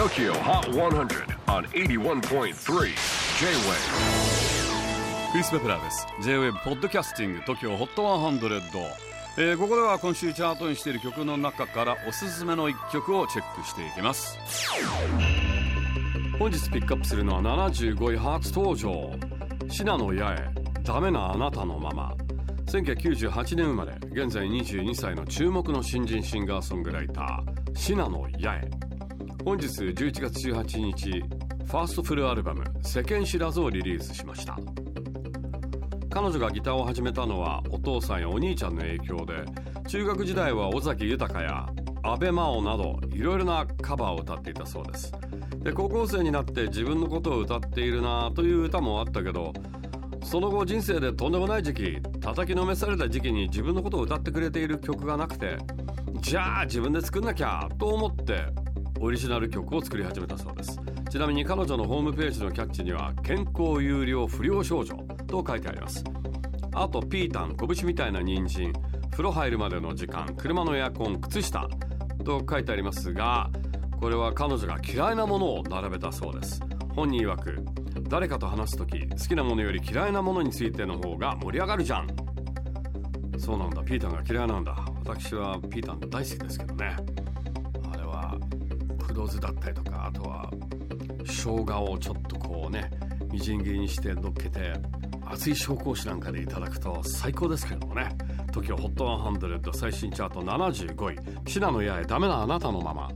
TOKYO HOT 100 on 81.3 J-WAVE クリス・ベプラーです。J-WAVE ポッドキャスティング TOKYO HOT 100、えー、ここでは今週チャートにしている曲の中からおすすめの一曲をチェックしていきます。本日ピックアップするのは75位初登場。信濃八重。ダメなあなたのまま1998年生まれ。現在22歳の注目の新人シンガーソングライター。信濃八重。本日11月18日ファーストフルアルバム「世間知らず」をリリースしました。彼女がギターを始めたのはお父さんやお兄ちゃんの影響で中学時代は尾崎豊や阿部真央などいろいろなカバーを歌っていたそうです。で高校生になって自分のことを歌っているなという歌もあったけどその後人生でとんでもない時期叩きのめされた時期に自分のことを歌ってくれている曲がなくてじゃあ自分で作んなきゃと思ってオリジナル曲を作り始めたそうです。ちなみに彼女のホームページのキャッチには健康有料不良少女と書いてあります。あとピータン拳みたいな人参。風呂入るまでの時間車のエアコン靴下と書いてありますがこれは彼女が嫌いなものを並べたそうです。本人曰く誰かと話す時好きなものより嫌いなものについての方が盛り上がるじゃん。そうなんだ。ピータンが嫌いなんだ。私はピータン大好きですけどね。黒酢だったりとかあとは生姜をちょっとこうねみじん切りにして乗っけて熱い紹興酒なんかでいただくと最高ですけどもね。TOKIOHOT100 最新チャート75位。信濃八重ダメなあなたのまま。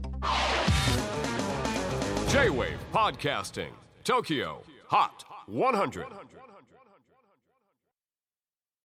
J-WAVE PODCASTING TOKYO HOT 100